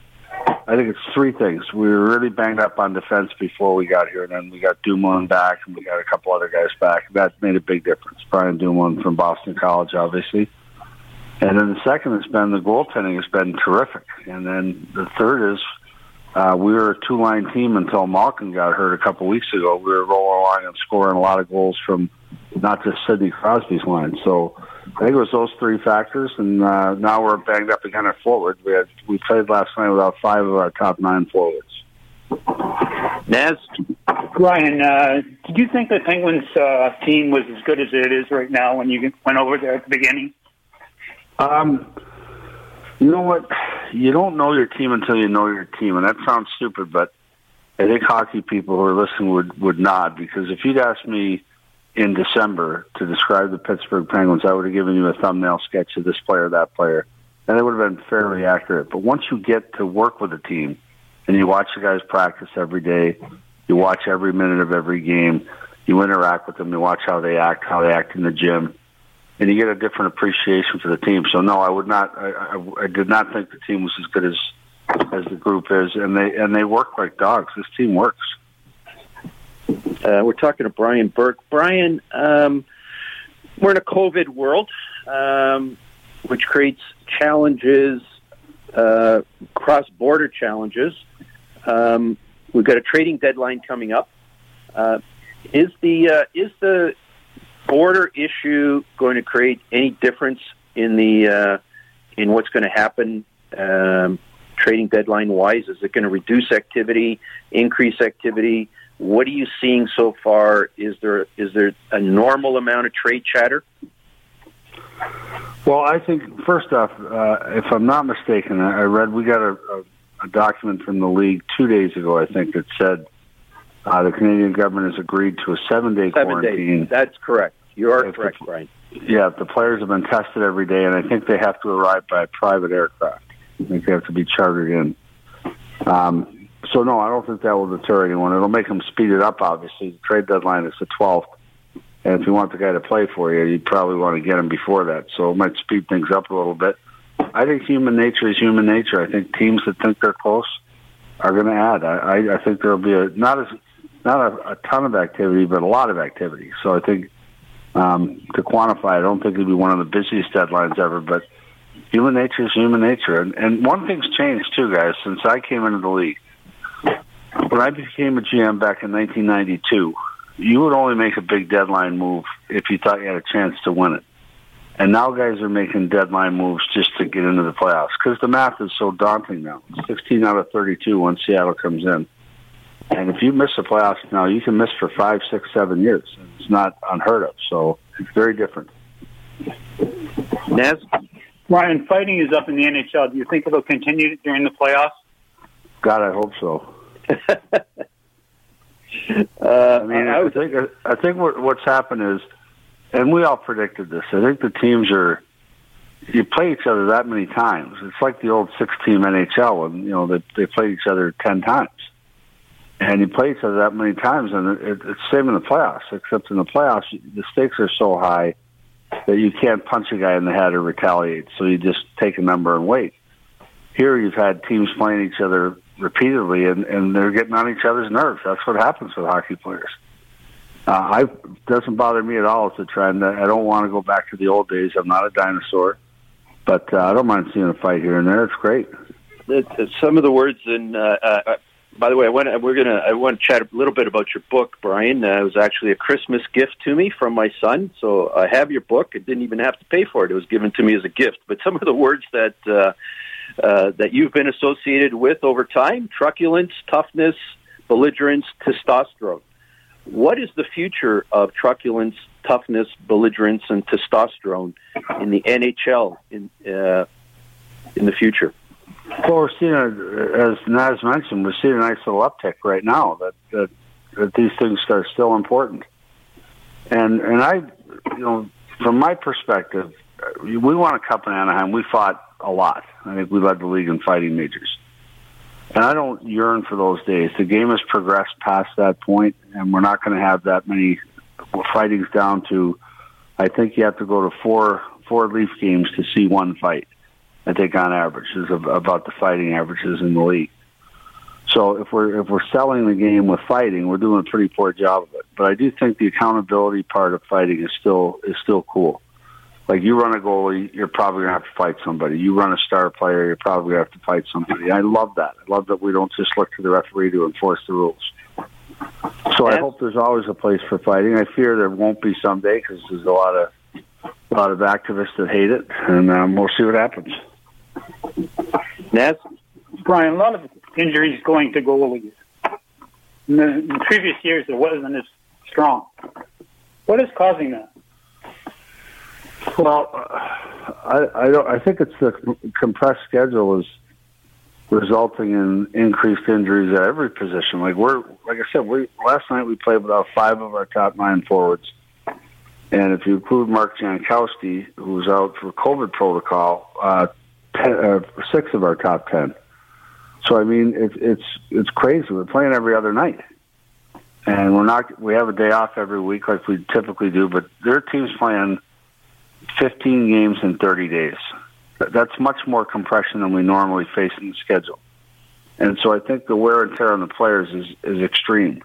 I think it's three things. We were really banged up on defense before we got here, and then we got Dumoulin back, and we got a couple other guys back. That made a big difference. Brian Dumoulin from Boston College, obviously. And then the second has been the goaltending has been terrific. And then the third is uh, we were a two-line team until Malkin got hurt a couple weeks ago. We were rolling along and scoring a lot of goals from not just Sidney Crosby's line. So I think it was those three factors, and uh, now we're banged up again at forward. We had we played last night without five of our top nine forwards. Naz, Brian, uh, did you think the Penguins uh, team was as good as it is right now when you went over there at the beginning? Um, you know what? You don't know your team until you know your team, and that sounds stupid, but I think hockey people who are listening would would nod because if you'd asked me in December to describe the Pittsburgh Penguins, I would have given you a thumbnail sketch of this player, that player, and it would have been fairly accurate. But once you get to work with a team and you watch the guys practice every day, you watch every minute of every game, you interact with them, you watch how they act, how they act in the gym, and you get a different appreciation for the team. So no, I would not. I, I, I did not think the team was as good as as the group is, and they and they work like dogs. This team works. Uh, we're talking to Brian Burke. Brian, um, we're in a COVID world, um, which creates challenges, uh, cross-border challenges. Um, we've got a trading deadline coming up. Uh, is the uh, is the border issue going to create any difference in the uh, in what's going to happen um, trading deadline wise? Is it going to reduce activity, increase activity? What are you seeing so far? Is there is there a normal amount of trade chatter? Well, I think first off, uh, if I'm not mistaken, I read we got a, a, a document from the league two days ago. I think that said uh, the Canadian government has agreed to a seven-day Seven quarantine. days. That's correct. You are correct, the- Brian. Yeah, the players have been tested every day, and I think they have to arrive by private aircraft. I think they have to be chartered in. Um, so no, I don't think that will deter anyone. It'll make them speed it up. Obviously, the trade deadline is the 12th, And if you want the guy to play for you, you probably want to get him before that. So it might speed things up a little bit. I think human nature is human nature. I think teams that think they're close are going to add. I, I, I think there'll be a not as not a, a ton of activity, but a lot of activity. So I think um, to quantify, I don't think it'll be one of the busiest deadlines ever, but human nature is human nature. And, and one thing's changed too, guys, since I came into the league. When I became a GM back in 1992, you would only make a big deadline move if you thought you had a chance to win it. And now guys are making deadline moves just to get into the playoffs because the math is so daunting now. 16 out of 32 when Seattle comes in. And if you miss the playoffs now, you can miss for five, six, seven years. It's not unheard of. So it's very different. Naz? Brian, fighting is up in the NHL. Do you think it'll continue during the playoffs? God, I hope so. uh, I mean, I, think I think what, what's happened is, and we all predicted this. I think the teams are you play each other that many times. It's like the old six-team NHL, and you know they they play each other ten times, and you play each other that many times, and it, it's same in the playoffs. Except in the playoffs, the stakes are so high that you can't punch a guy in the head or retaliate. So you just take a number and wait. Here, you've had teams playing each other repeatedly, and, and they're getting on each other's nerves. That's what happens with hockey players. Uh, I doesn't bother me at all. It's a trend. I don't want to go back to the old days. I'm not a dinosaur, but uh, I don't mind seeing a fight here and there. It's great. It's, some of the words in. Uh, uh, by the way, I want we're gonna I want to chat a little bit about your book, Brian. Uh, it was actually a Christmas gift to me from my son, so I have your book. I didn't even have to pay for it; it was given to me as a gift. But some of the words that uh, uh, that you've been associated with over time: truculence, toughness, belligerence, testosterone. What is the future of truculence, toughness, belligerence, and testosterone in the NHL in uh, in the future? Well, we're seeing, a, uh, as Naz mentioned, we're seeing a nice little uptick right now that, that that these things are still important. And and I, you know, from my perspective, uh, we won a cup in Anaheim. We fought a lot. I think we led the league in fighting majors. And I don't yearn for those days. The game has progressed past that point, and we're not going to have that many fightings down to. I think you have to go to four four Leaf games to see one fight. I think on average is about the fighting averages in the league. So if we're if we're selling the game with fighting, we're doing a pretty poor job of it. But I do think the accountability part of fighting is still is still cool. Like you run a goalie, you're probably gonna have to fight somebody. You run a star player, you're probably gonna have to fight somebody. I love that. I love that we don't just look to the referee to enforce the rules. So I hope there's always a place for fighting. I fear there won't be someday because there's a lot of a lot of activists that hate it, and um, we'll see what happens. Naz? Brian, a lot of injuries going to goalies. In the, in previous years, it wasn't as strong. What is causing that? Well, I, I don't. I think it's the compressed schedule is resulting in increased injuries at every position. Like we're, like I said, we last night we played without five of our top nine forwards, and if you include Mark Jankowski, who's out for COVID protocol, uh, ten, uh, six of our top ten. So I mean, it's it's it's crazy. We're playing every other night, and we're not. We have a day off every week like we typically do, but their team's playing 15 games in 30 days. That's much more compression than we normally face in the schedule. And so I think the wear and tear on the players is, is extreme.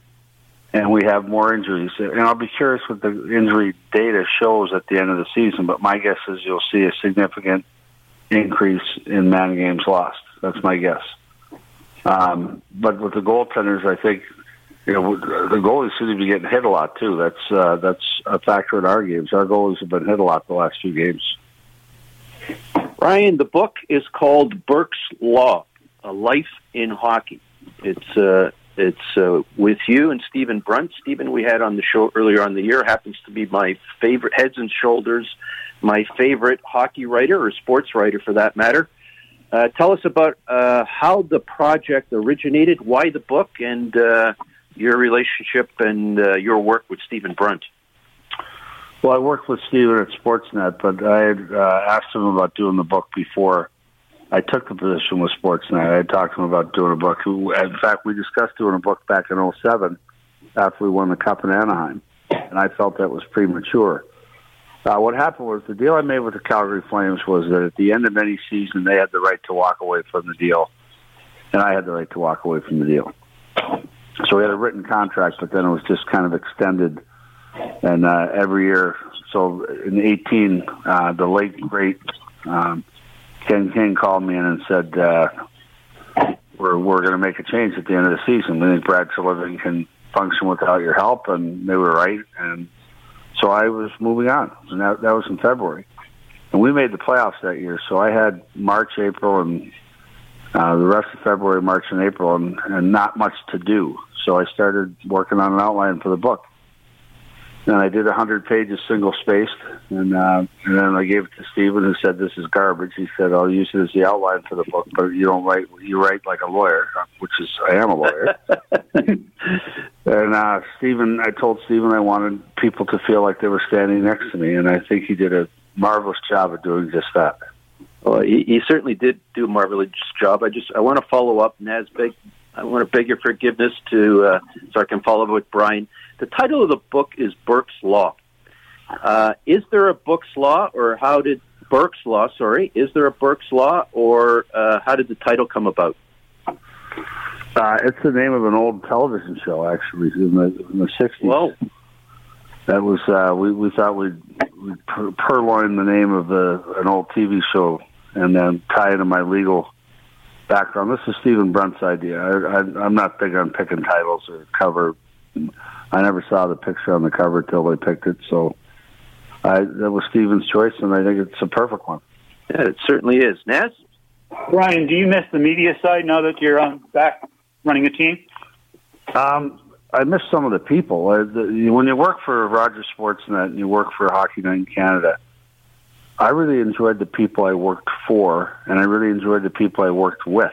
And we have more injuries. And I'll be curious what the injury data shows at the end of the season, but my guess is you'll see a significant increase in man games lost. That's my guess. Um, but with the goaltenders, I think you know the goalies seem to be getting hit a lot too. That's uh, that's a factor in our games. Our goalies have been hit a lot the last few games. Brian, the book is called Burke's Law: A Life in Hockey. It's uh, it's uh, with you and Stephen Brunt. Stephen, we had on the show earlier on the year, happens to be my favorite, heads and shoulders, my favorite hockey writer or sports writer for that matter. Uh, tell us about uh, how the project originated, why the book, and uh, your relationship and uh, your work with Stephen Brunt. Well, I worked with Stephen at Sportsnet, but I had uh, asked him about doing the book before I took the position with Sportsnet. I had talked to him about doing a book. In fact, we discussed doing a book back in 07 after we won the Cup in Anaheim. and I felt that was premature. Uh, what happened was the deal I made with the Calgary Flames was that at the end of any season, they had the right to walk away from the deal, and I had the right to walk away from the deal. So we had a written contract, but then it was just kind of extended, and uh, every year. So in '18, uh, the late great um, Ken King called me in and said, uh, "We're we're going to make a change at the end of the season. We think Brad Treliving can function without your help," and they were right. And so I was moving on, and that that was in February, and we made the playoffs that year. So I had March, April, and uh, the rest of February, March, and April, and, and not much to do. So I started working on an outline for the book. And I did a hundred pages single spaced, and uh, and then I gave it to Stephen, who said this is garbage. He said I'll use it as the outline for the book, but you don't write you write like a lawyer, which is I am a lawyer. and uh, Stephen, I told Stephen I wanted people to feel like they were standing next to me, and I think he did a marvelous job of doing just that. Well, he, he certainly did do a marvelous job. I just I want to follow up, Naz. Beg, I want to beg your forgiveness to uh, so I can follow up with Brian. The title of the book is Burke's Law. Uh, is there a Burke's Law, or how did Burke's Law? Sorry, is there a Burke's Law, or uh, how did the title come about? Uh, it's the name of an old television show, actually, in the in the sixties. Whoa. That was uh, we we thought we'd, we'd purloin the name of the an old TV show and then tie into my legal background. This is Stephen Brunt's idea. I, I, I'm not big on picking titles or cover. I never saw the picture on the cover till they picked it, so I, that was Stephen's choice, and I think it's a perfect one. Yeah, it certainly is. Naz? Brian, do you miss the media side now that you're on back running a team? Um, I miss some of the people. Uh, the, when you work for Rogers Sportsnet and you work for Hockey Night in Canada, I really enjoyed the people I worked for, and I really enjoyed the people I worked with.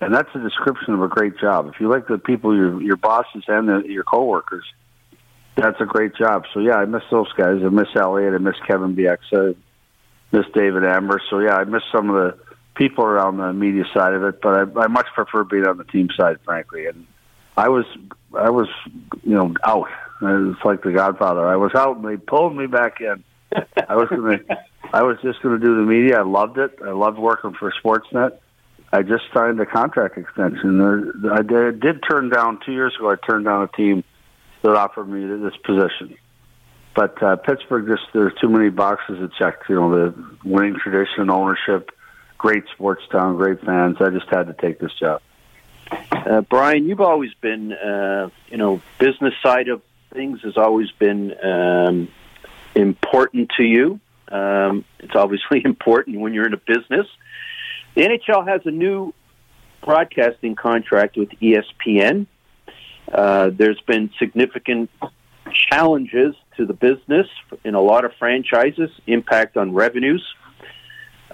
And that's a description of a great job. If you like the people, your your bosses and the, your coworkers, that's a great job. So yeah, I miss those guys. I miss Elliot. I miss Kevin Bieksa. I miss David Amber. So yeah, I miss some of the people around the media side of it. But I, I much prefer being on the team side, frankly. And I was I was you know out. It's like the Godfather. I was out, and they pulled me back in. I was gonna. I was just going to do the media. I loved it. I loved working for Sportsnet. I just signed a contract extension. I did, did turn down two years ago. I turned down a team that offered me this position, but uh, Pittsburgh just there's too many boxes to check. You know, the winning tradition, ownership, great sports town, great fans. I just had to take this job. Uh, Brian, you've always been, uh, you know, business side of things has always been um, important to you. Um, it's obviously important when you're in a business. The NHL has a new broadcasting contract with ESPN. Uh, there's been significant challenges to the business in a lot of franchises, impact on revenues.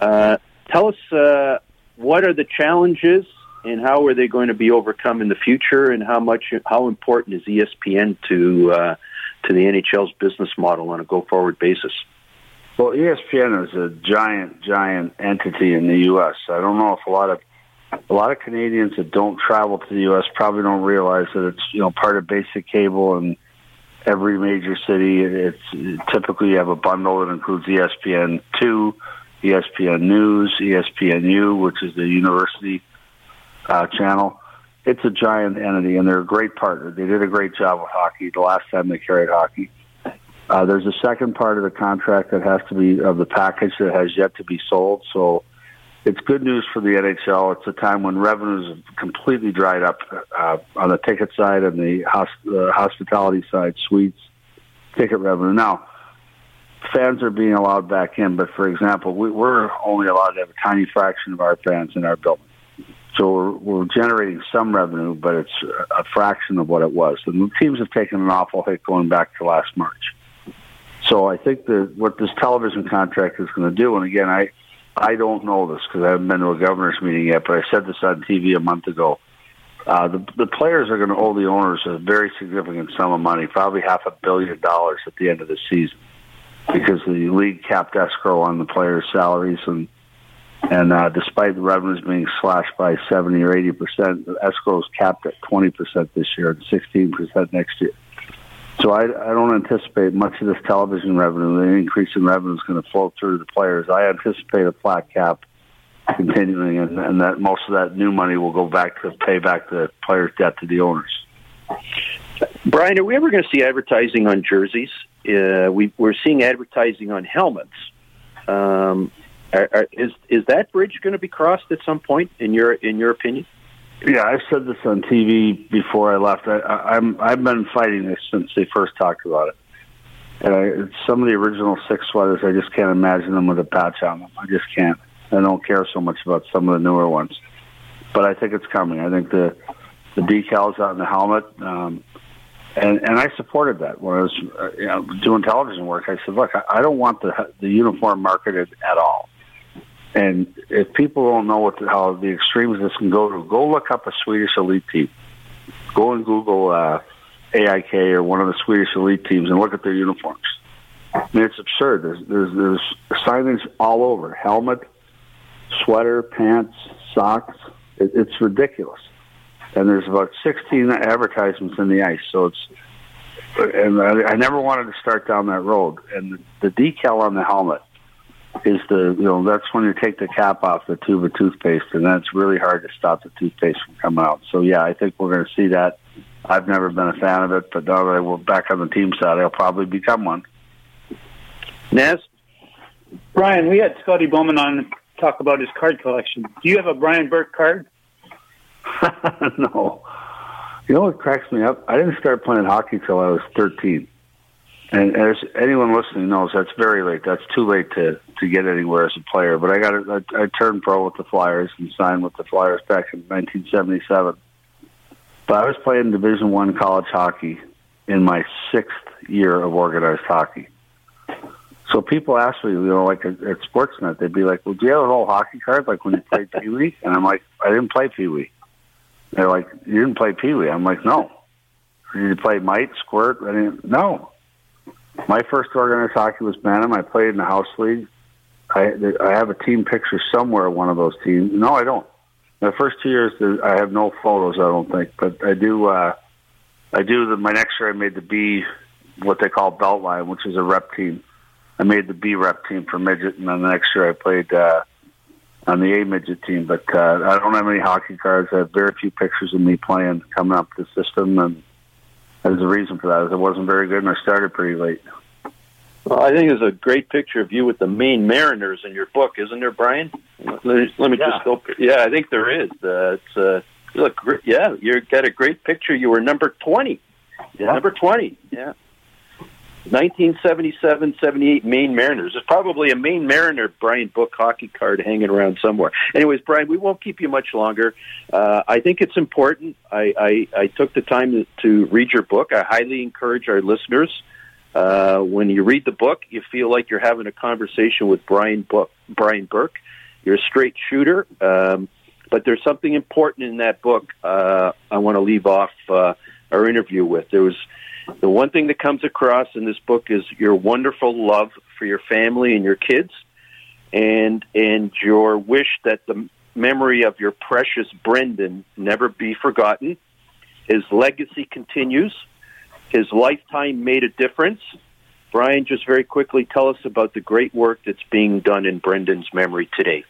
Uh, tell us uh, what are the challenges and how are they going to be overcome in the future, and how much how important is ESPN to uh, to the NHL's business model on a go forward basis? Well, ESPN is a giant, giant entity in the U.S. I don't know if a lot of a lot of Canadians that don't travel to the U.S. probably don't realize that it's you know part of basic cable in every major city. It's typically you have a bundle that includes ESPN two, ESPN News, ESPNU, which is the university uh, channel. It's a giant entity, and they're a great partner. They did a great job with hockey the last time they carried hockey. Uh, there's a second part of the contract that has to be of the package that has yet to be sold. So it's good news for the NHL. It's a time when revenues have completely dried up uh, on the ticket side and the uh, hospitality side, suites, ticket revenue. Now, fans are being allowed back in, but for example, we, we're only allowed to have a tiny fraction of our fans in our building. So we're, we're generating some revenue, but it's a fraction of what it was. And the teams have taken an awful hit going back to last March. So I think that what this television contract is going to do, and again, I I don't know this because I haven't been to a governor's meeting yet, but I said this on TV a month ago. Uh, the the players are going to owe the owners a very significant sum of money, probably half a billion dollars at the end of the season, because the league capped escrow on the players' salaries, and and uh, despite the revenues being slashed by seventy or eighty percent, the escrow is capped at twenty percent this year and sixteen percent next year. So I, I don't anticipate much of this television revenue. The increase in revenue is going to flow through the players. I anticipate a flat cap continuing, and, and that most of that new money will go back to pay back the players' debt to the owners. Brian, are we ever going to see advertising on jerseys? Uh, we, we're seeing advertising on helmets. Um, are, are, is is that bridge going to be crossed at some point? In your in your opinion? Yeah, I've said this on TV before I left. I, I, I'm I've been fighting this since they first talked about it. And I, some of the original six sweaters, I just can't imagine them with a patch on them. I just can't. I don't care so much about some of the newer ones, but I think it's coming. I think the the decals on the helmet, um, and and I supported that when I was uh, you know, doing television work. I said, look, I, I don't want the the uniform marketed at all. And if people don't know what the, how the extremes this can go to, go look up a Swedish elite team. Go and Google uh, AIK or one of the Swedish elite teams and look at their uniforms. I mean, it's absurd. There's there's, there's signage all over: helmet, sweater, pants, socks. It, it's ridiculous. And there's about 16 advertisements in the ice, so it's. And I, I never wanted to start down that road. And the decal on the helmet is the you know that's when you take the cap off the tube of toothpaste, and that's really hard to stop the toothpaste from coming out. So yeah, I think we're going to see that. I've never been a fan of it, but now that we're back on the team side, I'll probably become one. Naz, Brian, we had Scotty Bowman on talk about his card collection. Do you have a Brian Burke card? no. You know what cracks me up? I didn't start playing hockey till I was 13. And as anyone listening knows, that's very late. That's too late to to get anywhere as a player. But I got I, I turned pro with the Flyers and signed with the Flyers back in 1977. But I was playing Division One college hockey in my sixth year of organized hockey. So people ask me, you know, like at, at Sportsnet, they'd be like, "Well, do you have a whole hockey card like when you played Pee Wee?" And I'm like, "I didn't play Pee Wee." They're like, "You didn't play Pee Wee?" I'm like, "No." Did you play Mite, Squirt? I didn't. No. My first organized hockey was Bantam. I played in the house league. I I have a team picture somewhere. One of those teams. No, I don't. The first two years, I have no photos. I don't think, but I do. uh I do. The, my next year, I made the B, what they call Beltline, which is a rep team. I made the B rep team for midget, and then the next year I played uh, on the A midget team. But uh, I don't have any hockey cards. I have very few pictures of me playing coming up the system, and there's a reason for that. Is I wasn't very good, and I started pretty late. Well, I think there's a great picture of you with the Maine Mariners in your book, isn't there, Brian? Let me, let me Yeah. just go. Yeah, I think there is. Uh, it's uh, you look. Yeah, you got a great picture. You were number twenty. Yeah. Number twenty. Yeah. 1977-78 Maine Mariners. There's probably a Maine Mariner Brian Book hockey card hanging around somewhere. Anyways, Brian, we won't keep you much longer. Uh, I think it's important. I, I, I took the time to, to read your book. I highly encourage our listeners. Uh, when you read the book, you feel like you're having a conversation with Brian Book, Brian Burke. You're a straight shooter, um, but there's something important in that book. Uh, I want to leave off uh, our interview with. There was the one thing that comes across in this book is your wonderful love for your family and your kids, and and your wish that the memory of your precious Brendan never be forgotten. His legacy continues. His lifetime made a difference. Brian, just very quickly tell us about the great work that's being done in Brendan's memory today,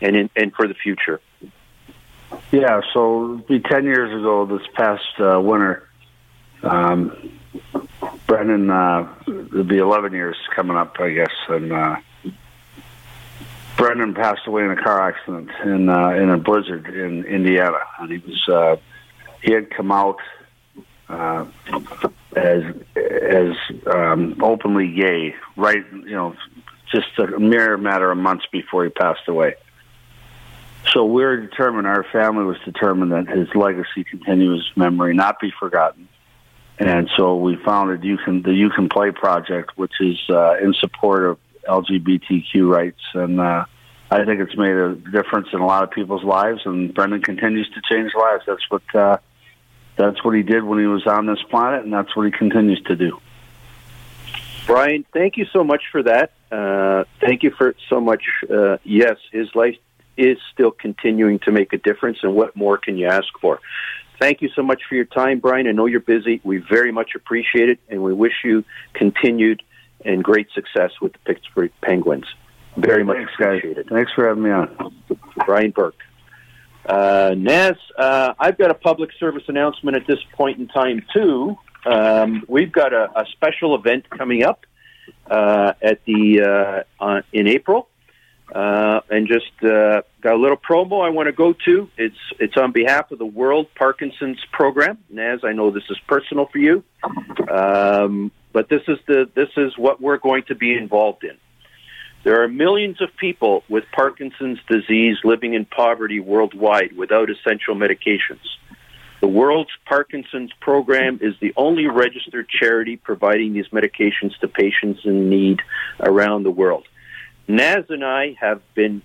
and in, and for the future. Yeah, so it'd be 10 years ago this past uh, winter. Um, Brendan, uh, it'll be 11 years coming up, I guess. And uh, Brendan passed away in a car accident in uh, in a blizzard in Indiana. And he was, uh, he had come out uh, as as um, openly gay, right? You know, just a mere matter of months before he passed away. So we're determined, our family was determined that his legacy continue, his memory not be forgotten. And so we founded you can the You Can Play project, which is uh, in support of LGBTQ rights, and uh, I think it's made a difference in a lot of people's lives. And Brendan continues to change lives. That's what uh, that's what he did when he was on this planet, and that's what he continues to do. Brian, thank you so much for that. Uh, thank you for so much. Uh, yes, his life is still continuing to make a difference, and what more can you ask for? Thank you so much for your time, Brian. I know you're busy. We very much appreciate it, and we wish you continued and great success with the Pittsburgh Penguins. Very much Thanks, guys. appreciated. Thanks for having me on. Brian Burke. Uh, Naz, uh, I've got a public service announcement at this point in time, too. Um, we've got a, a special event coming up uh, at the uh, uh, in April, uh, and just uh, got a little promo I want to go to. It's it's on behalf of the World Parkinson's Program. Naz, I know this is personal for you, um, but this is the this is what we're going to be involved in. There are millions of people with Parkinson's disease living in poverty worldwide without essential medications. The World's Parkinson's Program is the only registered charity providing these medications to patients in need around the world. Naz and I have been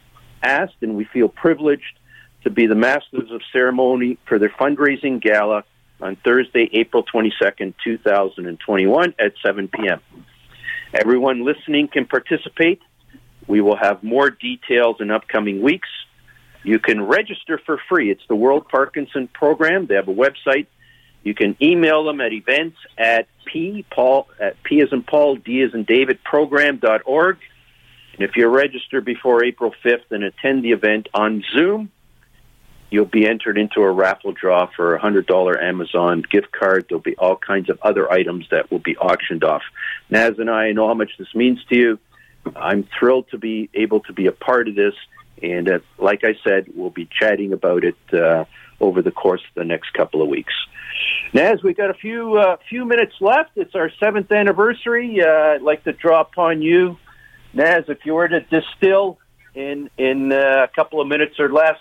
asked, and we feel privileged, to be the masters of ceremony for their fundraising gala on Thursday, April 22nd, 2021 at 7 p.m. Everyone listening can participate. We will have more details in upcoming weeks. You can register for free. It's the World Parkinson Program. They have a website. You can email them at events at p paul at p as in Paul d as in David program.org. And if you register before April 5th and attend the event on Zoom, you'll be entered into a raffle draw for a hundred dollar Amazon gift card. There'll be all kinds of other items that will be auctioned off. Naz and I know how much this means to you. I'm thrilled to be able to be a part of this. And uh, like I said, we'll be chatting about it uh, over the course of the next couple of weeks. Naz, we've got a few uh, few minutes left. It's our seventh anniversary. Uh, I'd like to draw upon you, Naz, if you were to distill in in uh, a couple of minutes or less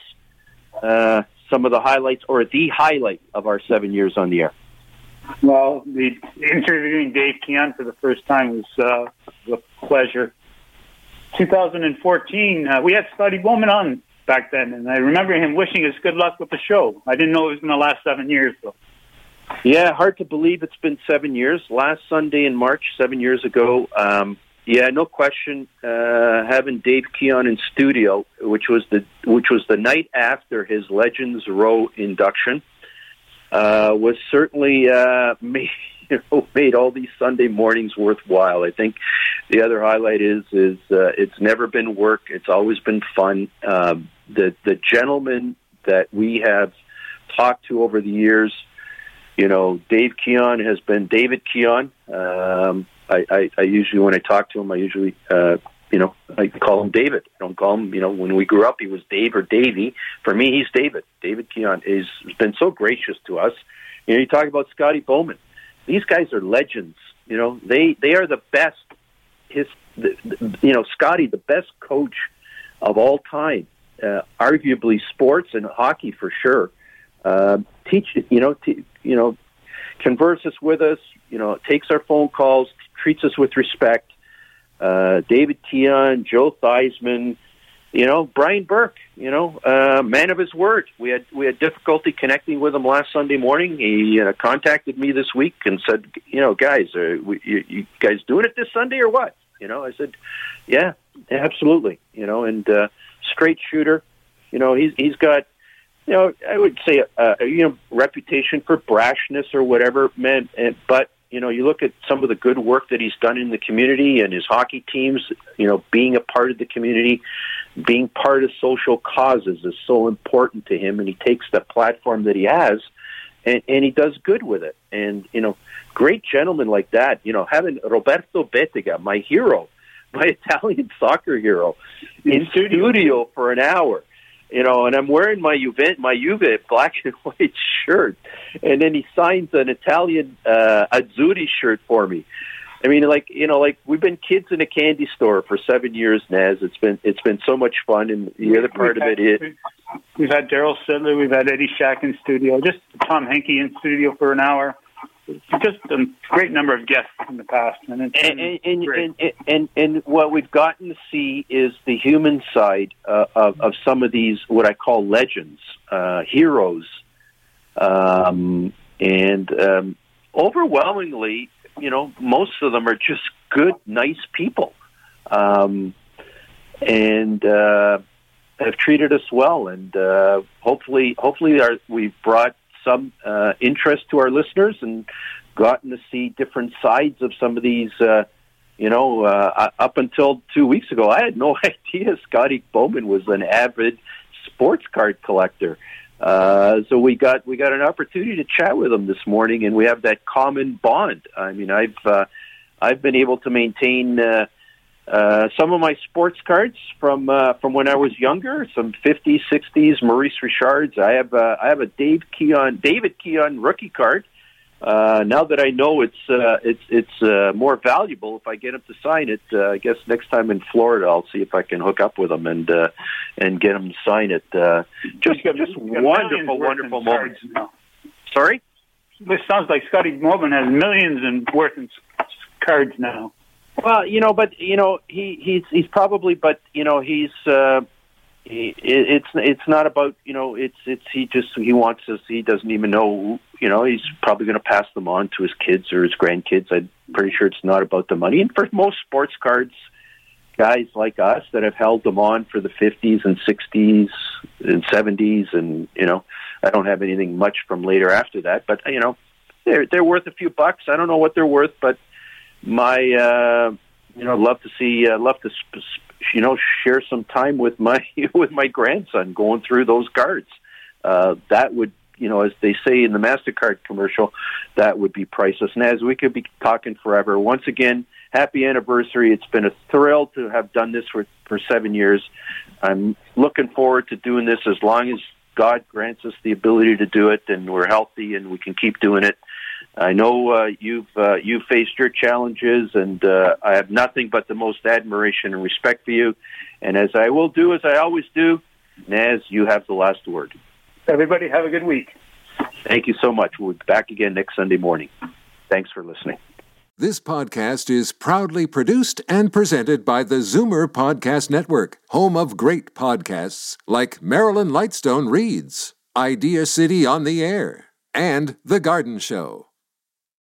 uh, some of the highlights or the highlight of our seven years on the air. Well, the interviewing Dave Keon for the first time was uh, a pleasure. 2014, uh, we had Scotty Bowman on back then, and I remember him wishing us good luck with the show. I didn't know it was going to last seven years, though. Yeah, hard to believe it's been seven years. Last Sunday in March, seven years ago. Um, yeah, no question. Uh, having Dave Keon in studio, which was the which was the night after his Legends Row induction, uh, was certainly uh, made you know made all these Sunday mornings worthwhile. I think the other highlight is is uh, it's never been work. It's always been fun. Um, the the gentleman that we have talked to over the years, you know, Dave Keon has been David Keon. Um, I, I, I usually when I talk to him, I usually uh, you know I call him David. I don't call him you know when we grew up he was Dave or Davy. For me, he's David. David Keon has been so gracious to us. You know, you talk about Scotty Bowman. These guys are legends. You know, they they are the best. His, the, the, you know, Scotty, the best coach of all time, uh, arguably sports and hockey for sure. Uh, teach you know, t- you know, converses with us. You know, takes our phone calls, treats us with respect. Uh, David Keon, Joe Theismann, you know, Brian Burke, you know, uh, man of his word. We had we had difficulty connecting with him last Sunday morning. He uh, contacted me this week and said, you know, guys, are we, you, you guys doing it this Sunday or what? You know, I said, yeah, absolutely. You know, and uh, straight shooter. You know, he's he's got, you know, I would say, uh, you know, reputation for brashness or whatever, man. And, but you know, you look at some of the good work that he's done in the community and his hockey teams, you know, being a part of the community, being part of social causes is so important to him. And he takes the platform that he has and, and he does good with it. And, you know, great gentlemen like that, you know, having Roberto Bettega, my hero, my Italian soccer hero, in studio for an hour you know, and I'm wearing my Juve, my Juve black and white shirt, and then he signs an Italian uh, Azzurri shirt for me. I mean, like you know, like we've been kids in a candy store for seven years, Naz. It's been it's been so much fun, and the other part of it is We've had Daryl Sittler, we've had Eddie Shack in studio, just Tom Henke in studio for an hour. Just a great number of guests in the past, and and been and, and, and and what we've gotten to see is the human side uh, of of some of these what I call legends, uh, heroes, um, and um, overwhelmingly, you know, most of them are just good, nice people, um, and uh, have treated us well, and uh, hopefully, hopefully, our, we've brought some uh, interest to our listeners and gotten to see different sides of some of these. Uh, you know, uh, up until two weeks ago, I had no idea Scotty Bowman was an avid sports card collector. Uh, so we got we got an opportunity to chat with him this morning, and we have that common bond. I mean, I've uh, I've been able to maintain uh, uh, some of my sports cards from uh, from when I was younger, some 50s, 60s Maurice Richards. I have uh, I have a Dave Keon David Keon rookie card uh, now that I know it's uh, it's it's uh, more valuable if I get him to sign it, uh, I guess next time in Florida I'll see if I can hook up with him and uh, and get him to sign it. Uh, just got, just wonderful, wonderful moments. Sorry. This sounds like Scotty Bowman has millions in worth in cards now. Well, you know, but you know, he he's he's probably, but you know, he's. Uh, it's it's not about you know it's it's he just he wants us he doesn't even know you know he's probably going to pass them on to his kids or his grandkids i'm pretty sure it's not about the money and for most sports cards guys like us that have held them on for the 50s and 60s and 70s and you know i don't have anything much from later after that but you know they're they're worth a few bucks i don't know what they're worth but my uh you know love to see uh, love to you know share some time with my with my grandson going through those cards. Uh, that would you know as they say in the Mastercard commercial, that would be priceless. And as we could be talking forever. Once again, happy anniversary! It's been a thrill to have done this for for seven years. I'm looking forward to doing this as long as God grants us the ability to do it, and we're healthy and we can keep doing it. I know uh, you've uh, you've faced your challenges, and uh, I have nothing but the most admiration and respect for you. And as I will do, as I always do, Naz, you have the last word. Everybody, have a good week. Thank you so much. We'll be back again next Sunday morning. Thanks for listening. This podcast is proudly produced and presented by the Zoomer Podcast Network, home of great podcasts like Marilyn Lightstone Reads, Idea City on the Air, and The Garden Show.